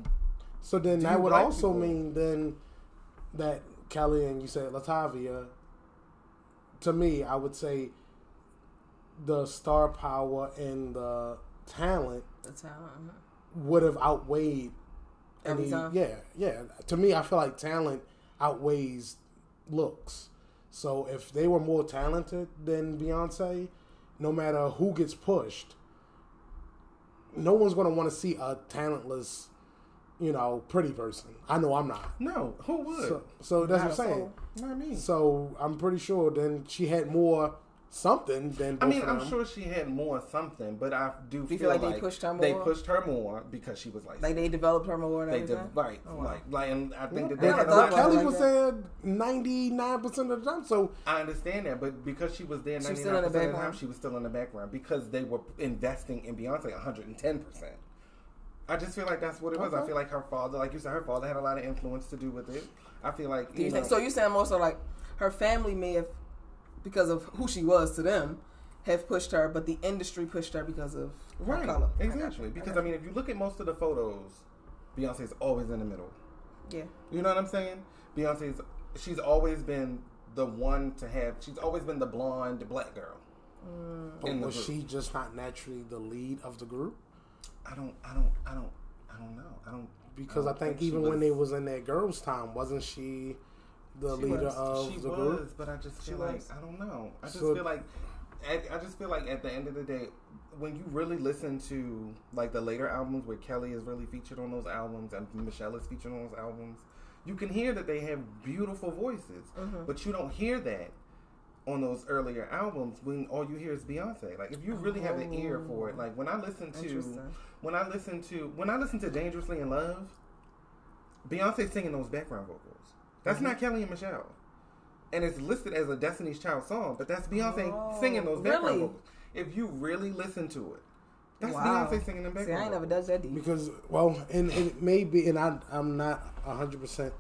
So then that would black also people- mean then that Kelly and you said LaTavia. To me, I would say the star power and the talent The talent. uh-huh. would have outweighed Every any- time? Yeah, yeah. To me, I feel like talent outweighs looks. So if they were more talented than Beyonce, no matter who gets pushed, no one's going to want to see a talentless you know, pretty person. I know I'm not. No, who would? So, so that's Not what I'm saying. Not me. So I'm pretty sure then she had more something than. I mean, of I'm sure she had more something, but I do you feel, feel like they pushed her They more? pushed her more because she was like, Like they developed her more and they everything. did right, Oh, wow. like, like, and I think that they never had thought lot- about it Kelly was that. there 99 percent of the time. So I understand that, but because she was there 99 still in the percent of the time, she was still in the background because they were investing in Beyonce 110 percent. I just feel like that's what it was. I feel like her father, like you said, her father had a lot of influence to do with it. I feel like Do you you think know, so? You saying more so like her family may have, because of who she was to them, have pushed her, but the industry pushed her because of her right? color. Exactly. you. Because got I mean, if you look at most of the photos, Beyonce's always in the middle. yeah, You know what I'm saying? Beyonce's she's always been the one to have. She's always been the blonde black girl. Mm. but was group. she just not naturally the lead of the group? I don't. I don't. I don't. I don't know. I don't. Because I, don't think, she even was- when they was in that girls' time, wasn't she the She leader was. of she the was, group? but I just She feel like was. I don't know. I just So- feel like I, I just feel like at the end of the day, when you really listen to like the later albums where Kelly is really featured on those albums and Michelle is featured on those albums, you can hear that they have beautiful voices, Mm-hmm. but you don't hear that on those earlier albums when all you hear is Beyonce. Like if you really have an ear for it, like when I listen to when I listen to when I listen to Dangerously in Love, Beyonce singing those background vocals. That's Mm-hmm. not Kelly and Michelle. And it's listed as a Destiny's Child song, but that's Beyonce Oh, singing those background really? vocals. If you really listen to it, that's Wow. Beyonce singing the back. See. I ain't never vocals. dug that deep. Because well, and it may be, and I I'm not hundred percent,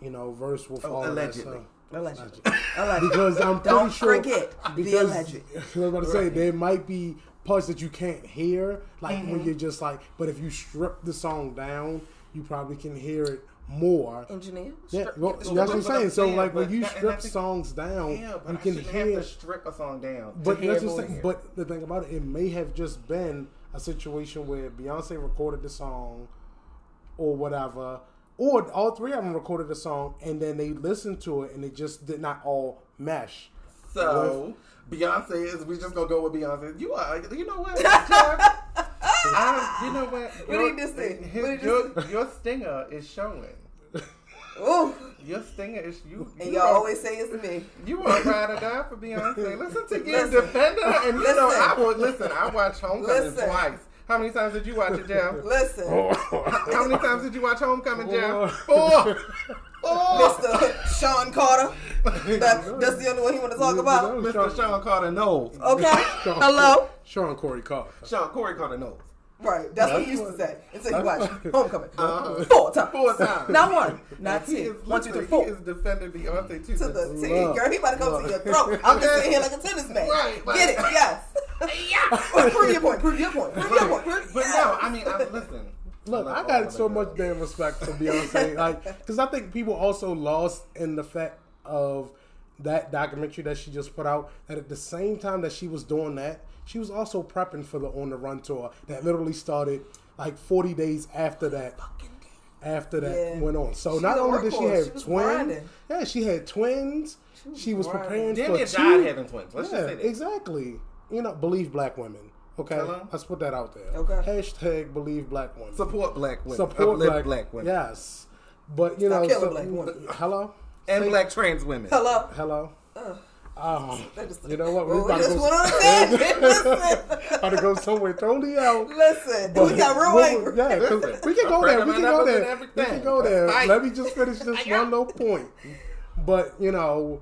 you know, verse with Oh, all of that allegedly. stuff. Allegedly. Allegedly. because I'm pretty Don't sure forget the because alleged. I was about to say there might be parts that you can't hear, like Mm-hmm. when you're just like. But if you strip the song down, you probably can hear it more. Engineer. Yeah, well, that's what I'm saying. So like when you strip songs down, Yeah, you can hear. have to strip a song down. But that's just saying, but the thing about it, it may have just been a situation where Beyonce recorded the song, or whatever, or all three of them recorded the song, and then they listened to it, and it just did not all mesh. So Beyonce is. We just gonna go with Beyonce. You are. You know what? (laughs) I, you know what? What Your- did he just say? his- What did he your, just your stinger is showing. Ooh. Your stinger is you. And you y'all are- always say it's me. You are ride or die for Beyonce. (laughs) Listen to you Listen. defend and you know Listen. I would listen. I watched Homecoming Listen. twice. How many times did you watch it, Jeff? Listen, oh. How many times did you watch Homecoming, oh. Jeff? (laughs) Four. Four. Four. Mr. Sean Carter. That, that's the only one he want to talk about. Mr. Sean Carter knows. Okay. (laughs) Hello. Sean Corey Carter. Sean Corey Carter knows. Right. That's what he used to say until you watch Homecoming. Uh-huh. Four times. Four times. Not one. Not He is, One, two, listen, three, He four. is defending Beyonce too. To the Listen. T. Girl, he about to come to Look. your throat. I'm just Okay. sitting here like a (laughs) tennis match. Right, right. Get it? Yes. Yeah. prove your point. Prove your point. Prove your point. Prove, But yes. no, I mean, I, listen. Look, I got so the much damn respect for Beyonce, (laughs) like, because I think people also lost in the fact of that documentary that she just put out. That at the same time that she was doing that, she was also prepping for the On the Run tour that literally started like 40 days after that. After that Yeah. went on, so She's not only did she have She twins, grinding. yeah, she had twins. She was, grinding. preparing Damn for near two. died having twins. Let's yeah, just say that. exactly. You know, believe black women. Okay, Hello? let's put that out there. Okay. Hashtag believe black women Support black women. support black, black women. Yes, but you Stop know, so- black women. hello, And Say- black trans women. Hello. hello. Um, (laughs) That just- you know what? Well, we about to just go- went on a about to go somewhere totally out. Listen. But we got real we'll- angry. Yeah, 'cause Listen, we can go there. We can go there. We can go Let's there. Let me just finish this (laughs) one little point. But you know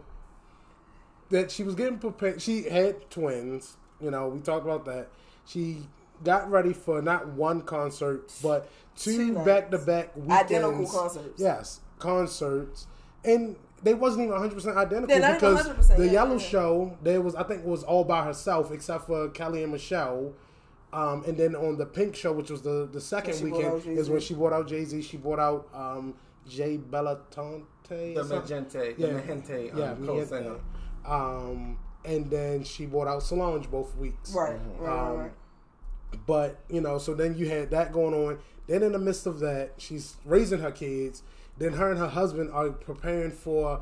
that she was getting prepared. She had twins. You know, we talked about that. She got ready for not one concert, but two Two back to back weekends. Identical concerts. Yes, concerts, and they wasn't even 100 percent identical They're even because 100%, the yeah, Yellow yeah. Show there was I think was all by herself except for Kelly and Michelle. Um, and then on the Pink Show, which was the the second When weekend, is when she brought out Jay Z. She brought out um, Jay Bellatonte. The. Mi Gente, Yeah. the Mi Gente um, yeah, co-singer. Um, and then she brought out Solange both weeks. Right. Right. Right. Um, right. But you know, so then you had that going on. Then in the midst of that, she's raising her kids. Then her and her husband are preparing for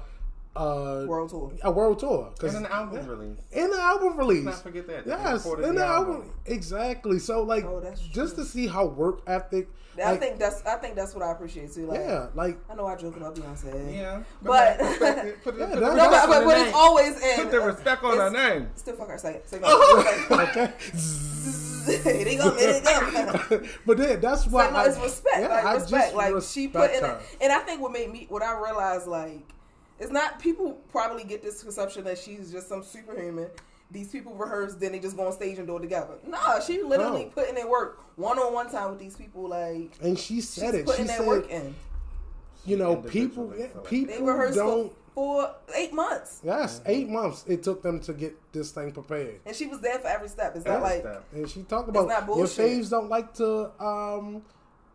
uh, World tour. a world tour because And an album release. in the album release. Let's not forget that. Yes, recorded in the the album. album. Exactly. So like, Oh, just to see how work ethic. I like, think that's I think that's what I appreciate too. Like, yeah, like I know I joke about Beyonce. Yeah. But- like, respect it. put, (laughs) it- Yeah, put No, but, but, but it's always in. Put the respect on her name. Still fuck her. Say (laughs) it. Say it. Like, okay. (laughs) Here (laughs) they go. Here they go. but then that's why Like, no, I, it's respect. yeah, like I respect. just Like she put respect in, her. and I think what made me, what I realized, like, it's not people probably get this conception that she's just some superhuman. These people rehearse, then they just go on stage and do it together. Nah, she literally No. putting in work one on one time with these people. Like And she she's said it. putting She that said, work in. you know, people, Individually, yeah, so, like- They people don't. For, for eight months, Yes, eight months it took them to get this thing prepared. and she was there for every step. It's not like step. And she talked about not your bullshit. faves don't like to um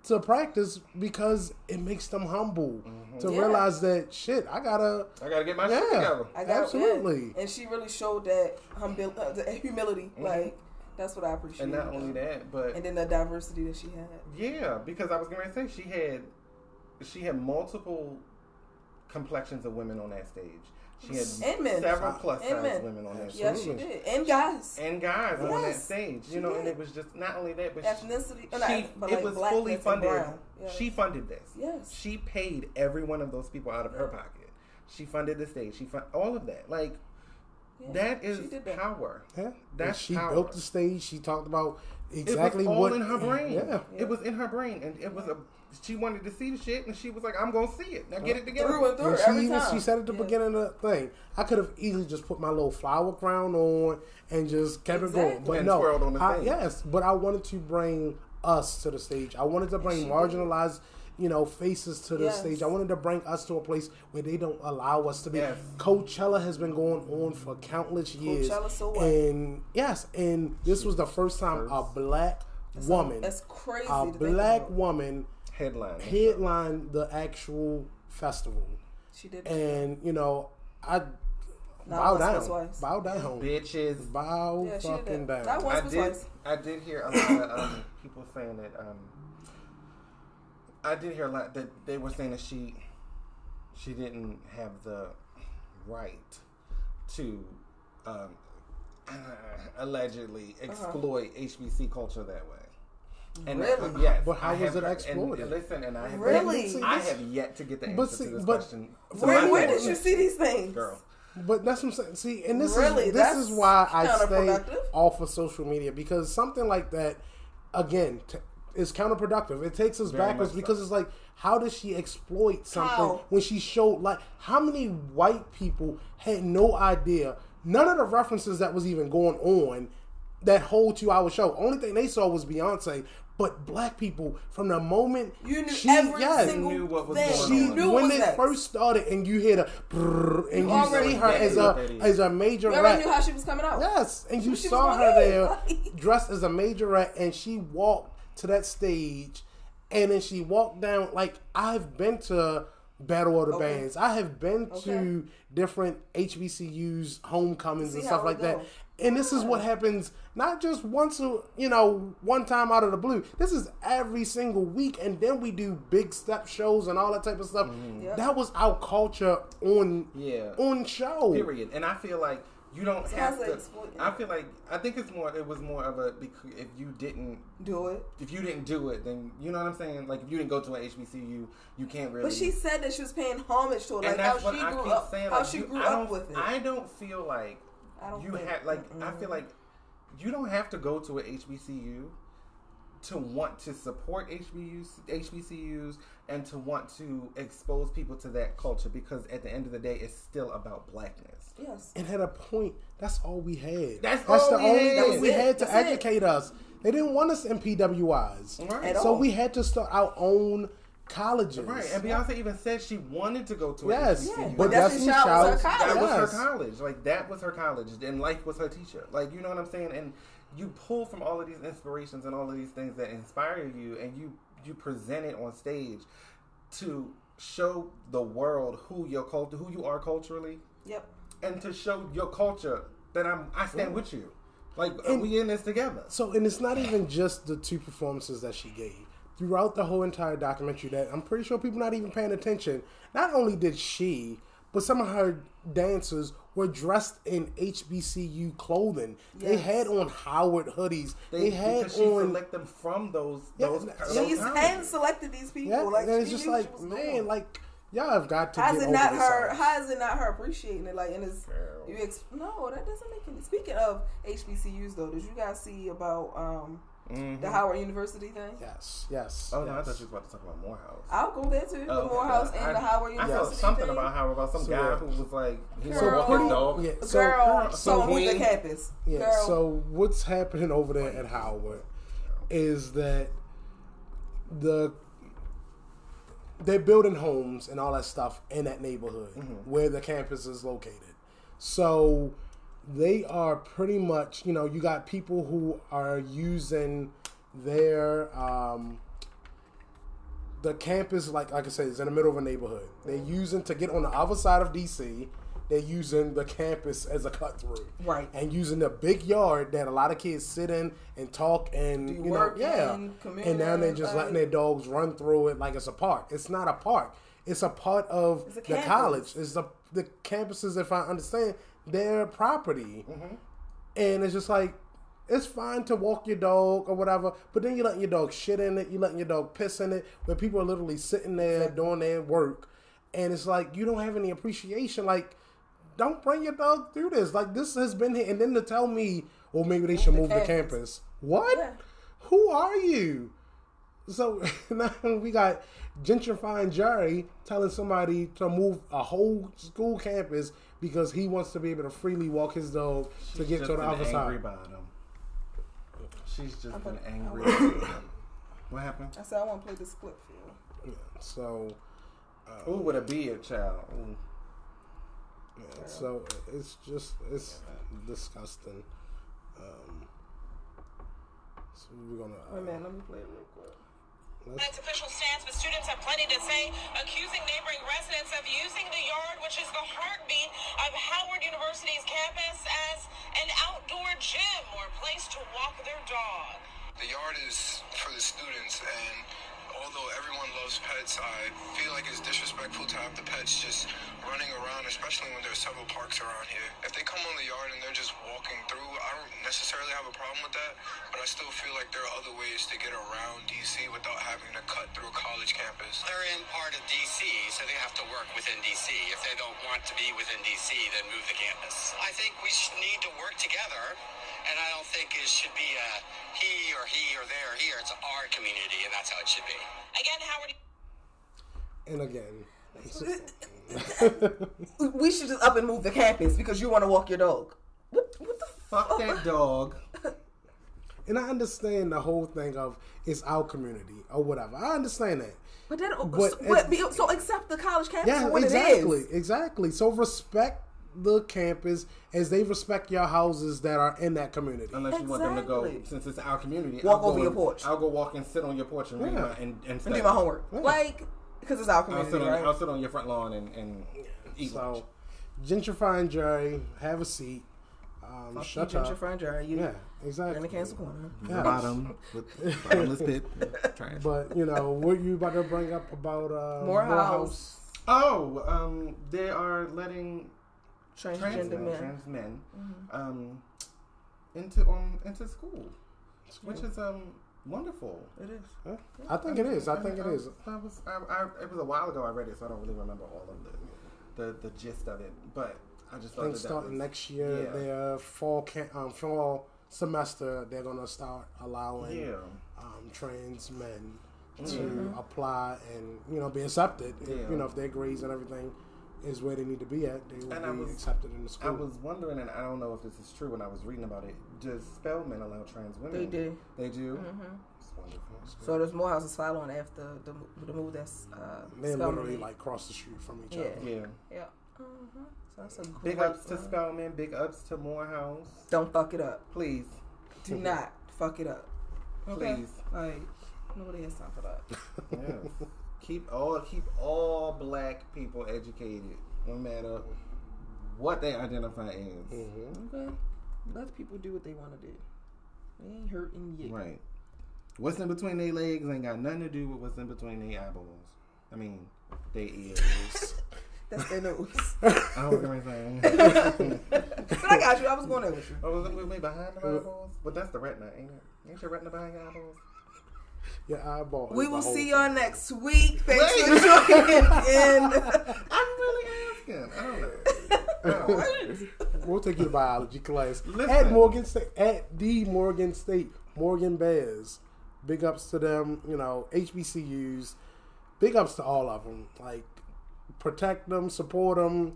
to practice because it makes them humble to Yeah. realize that shit. I gotta I gotta get my Yeah. shit together. I got Absolutely. yeah. and she really showed that humbil- uh, the humility. Like that's what I appreciate. And not only that, but and then the diversity that she had. Yeah, because I was going to say she had she had multiple complexions of women on that stage. She had And men. several plus And size men. women on that stage. Yes, she did, and guys, And guys on that stage, you know, and it was just not only that, but ethnicity. she, not, she- but it like was fully funded. brown. Yeah. She funded this. Yes. she paid every one of those people out of her pocket. She funded the stage. She fund all of that. Like Yeah, that is she did that. power. yeah. And That's she power. built the stage. She talked about It exactly was all what in her brain. Yeah. It was in her brain, and it was a. She wanted to see the shit, and she was like, "I'm gonna see it. Now get uh, it together." Through and through And she every even time. she said at the Yeah. beginning of the thing, I could have easily just put my little flower crown on and just kept it going. But And no, twirled on the I, yes, but I wanted to bring us to the stage. I wanted to bring marginalized. did. Marginalized, you know, faces to the Yes. stage. I wanted to bring us to a place where they don't allow us to be. Yes. Coachella has been going on for countless years, Coachella, so what? and yes, and this was the first time a black woman, That's crazy. a black woman Headline. headline the actual festival. She did. And, you know, I Not bow once, down. twice. Bow down. Bitches. Bow yeah, she did fucking down. Not once, I did. twice. I did hear a lot of um, people saying that. Um, I did hear a lot that they were saying that she, she didn't have the right to, um, (clears throat) allegedly exploit HBC culture that way. And Uh-huh. Really? yes. But how I was have it exploited? And, listen, and I have Really? See, I have yet to get the answer But see- to this but- question. So Where, where did you see these things? girl? But that's what I'm saying. See, and this Really? is this That's is why I stay off of social media because something like that, again, t- is counterproductive. It takes us Very backwards much so. because it's like, how does she exploit something How? when she showed like how many white people had no idea? None of the references that was even going on that whole two hour show. Only thing they saw was Beyonce. But black people, from the moment You knew she, every yes, single knew what was thing. going she on. knew when what it was first started and you hear the brrr, and You you, see her as a as a major You already rat. knew how she was coming out. yes, and you She saw her do there (laughs) dressed as a majorette, and she walked to that stage, and then she walked down. Like I've been to Battle of the Okay. Bands, I have been Okay. to different HBCUs homecomings See and stuff like that. And this is what happens not just once, a, you know, one time out of the blue. This is every single week, and then we do big step shows and all that type of stuff. Yep. That was our culture on Yeah. on show. Period. And I feel like you don't So have to. I feel like I think it's more. It was more of a because if you didn't Do it. if you didn't do it, then you know what I'm saying. Like if you didn't go to an HBCU, you can't really. But she said that she was paying homage to it, like how that's what she I grew keep up, saying. how like, she you- grew up with it. I don't feel like I don't you had like. I feel like you don't have to go to an HBCU to want to support HBUs, HBCUs and to want to expose people to that culture because at the end of the day, it's still about blackness. Yes. And at a point, that's all we had. That's all the we only had. thing we it. had to That's it. educate us. They didn't want us in PWIs, Right. At so all. we had to start our own colleges. Right, and Beyonce even said she wanted to go to Yes, a Yeah, HBCU. but that's that's what what Child was Child- her that was her college. Like that was her college, and life was her teacher. Like you know what I'm saying? And you pull from all of these inspirations and all of these things that inspire you, and you you present it on stage to show the world who your culture, who you are culturally, Yep. And to show your culture that I'm I stand with you. Like And- we in this together. So, and it's not even just the two performances that she gave. Throughout the whole entire documentary, that I'm pretty sure people not even paying attention. Not only did she, but some of her dancers were dressed in HBCU clothing. They had on Howard hoodies. They, had because she on. select them from those Yeah, those. and- those She's hand selected these people. yeah, like and it's just like, man, like y'all have got to How's it not her? ass. How is it not her appreciating it? Like, and it's Girl. you ex- no, that doesn't make any. Speaking of HBCUs, though, did you guys see about um the Howard University thing? Yes, yes. Oh no, I yes. thought you was about to talk about Morehouse. I'll go there too. Oh, the okay. Morehouse I- and the Howard I University. saw something thing. about Howard about some So, guy who was like he was Girl. walking dog. Yeah, so- Girl, so so move the campus. Yeah. Girl. So what's happening over there at Howard is that the they're building homes and all that stuff in that neighborhood where the campus is located. So they are pretty much, you know, you got people who are using their um, the campus, like like I said, is in the middle of a neighborhood. They're using to get on the other side of DC. They're using the campus as a cut through, Right. And using the big yard that a lot of kids sit in and talk and you know, yeah. and And now they're just uh, letting their dogs run through it like it's a park. It's not a park. It's a part of a the college. It's the the campuses. If I understand, their property, Mm-hmm. and it's just like it's fine to walk your dog or whatever, but then you're letting your dog shit in it, you're letting your dog piss in it, where people are literally sitting there doing their work, and it's like you don't have any appreciation. Like, don't bring your dog through this. Like, this has been here, and then to tell me, well, maybe they should move the campus. campus. What? Yeah. Who are you? So (laughs) now we got gentrifying Jerry telling somebody to move a whole school campus because he wants to be able to freely walk his dog to get to the an other angry side. bottom. She's just an I angry. want- what happened? I said I want to play this clip for you. So, Ooh, with a beard, child. Ooh. Yeah, so it's just it's disgusting. Um, so we're gonna. Wait man, Uh, minute, let me play it real quick. let's, official stance, but students have plenty to say, accusing neighboring residents of using the yard, which is the heartbeat of Howard University's campus, as an outdoor gym or a place to walk their dog. The yard is for the students, and although everyone loves pets, I feel like it's disrespectful to have the pets just running around, especially when there's several parks around here. If they come on the yard and they're just walking through, I don't necessarily have a problem with that, but I still feel like there are other ways to get around DC without having to cut through a college campus. They're in part of DC, so they have to work within DC. If they don't want to be within DC, then move the campus. I think we need to work together, and I don't think it should be a he or he or there or here. It's our community, and that's how it should be. Again, Howard and again, (laughs) We should just up and move the campus because you want to walk your dog. What, what the Fuck that dog. (laughs) and I understand the whole thing of it's our community or whatever. I understand that. But then, But so, but be- so accept the college campus Yeah, for what exactly, it is. exactly. So respect the campus as they respect your houses that are in that community. Unless you want them to go, since it's our community. Walk I'll over your and- porch. I'll go walk and sit on your porch and read my, and, and, And do my homework. Like, because it's our I'll community, sit on right? I'll sit on your front lawn and, and eat lunch. So, gentrifying Jerry, have a seat. Um, Fuck shut you, up. gentrifying Jerry. You, Yeah, You're exactly. in the cancel corner. Yeah. Bottom with (laughs) bottomless pit. Trash. But you know what you about to bring up about uh, Morehouse. Oh, um, they are letting trans Transgender men, men. trans men Mm-hmm. um, into um into school, which is um wonderful. It is. Huh? I think it is. I think it is. I was, I, I, it was a while ago I read it, so I don't really remember all of the, the, the gist of it. But I just I think that that starting next year, yeah. their fall can um, fall semester, they're gonna start allowing Yeah. um, trans men to apply and you know be accepted. If, Mm-hmm. Yeah. you know if their grades and everything is where they need to be at, they will And I be was- accepted in the school. I was wondering, and I don't know if this is true. When I was reading about it, does Spelman allow trans women? They do. They do. It's wonderful. So there's Morehouse is following after the the move that's uh, They're Spelman literally made. like cross the street from each Yeah. other. Yeah. yeah. hmm So that's a Big great ups to one. Spelman. Big ups to Morehouse. Don't fuck it up. Please, Do not fuck it up. Okay? Please. Like nobody has time for that. yes. Keep all keep all black people educated, no matter what they identify as. Mm-hmm. Okay. Let people do what they want to do. They ain't hurting you. Right. What's in between their legs ain't got nothing to do with what's in between their eyeballs. I mean, their ears. (laughs) That's their news. (laughs) I don't know anything. (laughs) but I got you. I was going there with you. Oh, was it me behind the eyeballs? But that's the retina, ain't it? Ain't your retina behind your eyeballs? Your eyeball. We will see y'all next week. Thanks Wait. for joining (laughs) in. I'm really asking. I don't know. (laughs) Oh. We'll take you to biology class Listen. at Morgan State. At the Morgan State, Morgan Bears. Big ups to them. You know, HBCUs. Big ups to all of them. Like, protect them, support them.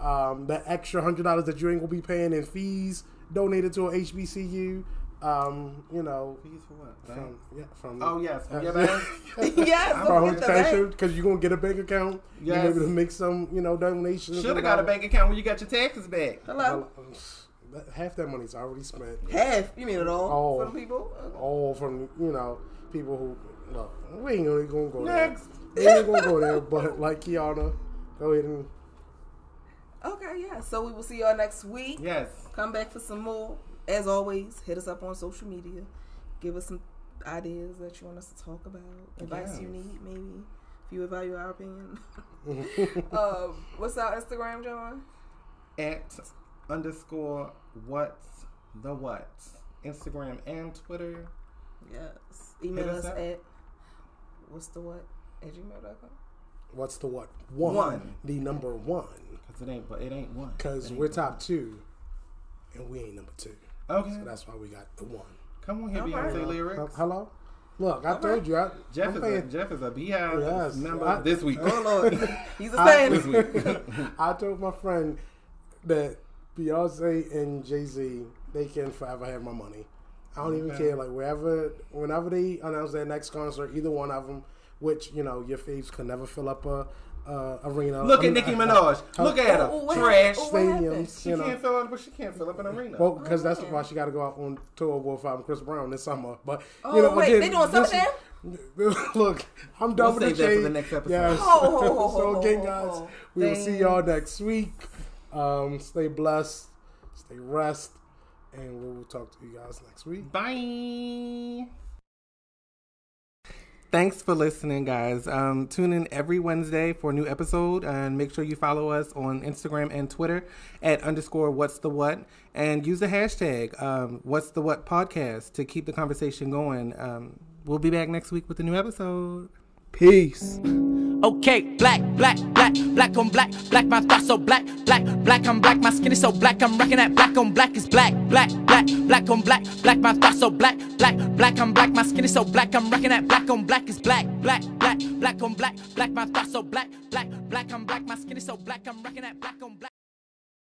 Um, that extra hundred dollars that you ain't gonna be paying in fees donated to a HBCU. Um, you know, Fees for what? from yeah, from Oh yes, (laughs) (laughs) from your bank. yes, from bank. because you're gonna get a bank account. You're able to make some, you know, donations. Should have got a bank account when you got your taxes back. Hello. That- Half that money's already spent. Half. You mean it all? All. The people? All from you know people who. Well, we ain't gonna go Next. there. We ain't gonna go there. (laughs) But like Kiana, go ahead and Okay, yeah. So we will see y'all next week. Yes. Come back for some more. As always, hit us up on social media. Give us some ideas that you want us to talk about. Advice you need, maybe. If you value our opinion. (laughs) um, what's our Instagram, John? At underscore what's the what? Instagram and Twitter. Yes. Email Hit us us up. at what's the what at gmail.com. what's the what one, One. the number one Cause it ain't, but it ain't one. because we're one. top two and we ain't number two. Okay. So that's why we got the one. Come on here, Beyonce right. lyrics. Hel- Hello. Look, I told you. I, Jeff I'm is paying- a, Jeff is a BeyHive Yes. member I- this week. (laughs) Oh Lord, (laughs) he's a I- fan. this week. (laughs) I told my friend that Beyonce and Jay Z they can forever have my money. I don't even care. Like wherever, whenever they announce their next concert, either one of them, which you know your faves can never fill up a uh, arena. Look I at mean, Nicki uh, Minaj. uh, Look at her. Oh, what Trash. happened? Oh, what stadiums. She You know, can't fill up, but she can't fill up an arena. well, because that's why she got to go out on tour with um, Chris Brown this summer. But Oh, you know, wait, again, they doing something Summer is- (laughs) Look, I'm done We'll with the save that for the next episode. Yes. (laughs) So again, guys, ho. we will see y'all next week. Um, stay blessed, stay rest, and we will talk to you guys next week. Bye. Thanks for listening, guys. Um, tune in every Wednesday for a new episode, and make sure you follow us on Instagram and Twitter at underscore What's the What, and use the hashtag um, What's the What podcast to keep the conversation going. Um, we'll be back next week with a new episode. Peace. Okay, black, black, black, black on black, black, my thoughts so black, black, black, I'm black, my skin is so black, I'm rocking that black on black is black, black, black, black on black, black, my thoughts so black, black, black, I'm black, my skin is so black, I'm rocking that black on black is black, black, black, black on black, black, my thoughts so black, black, black, I'm black, my skin is so black, I'm rocking that black on black.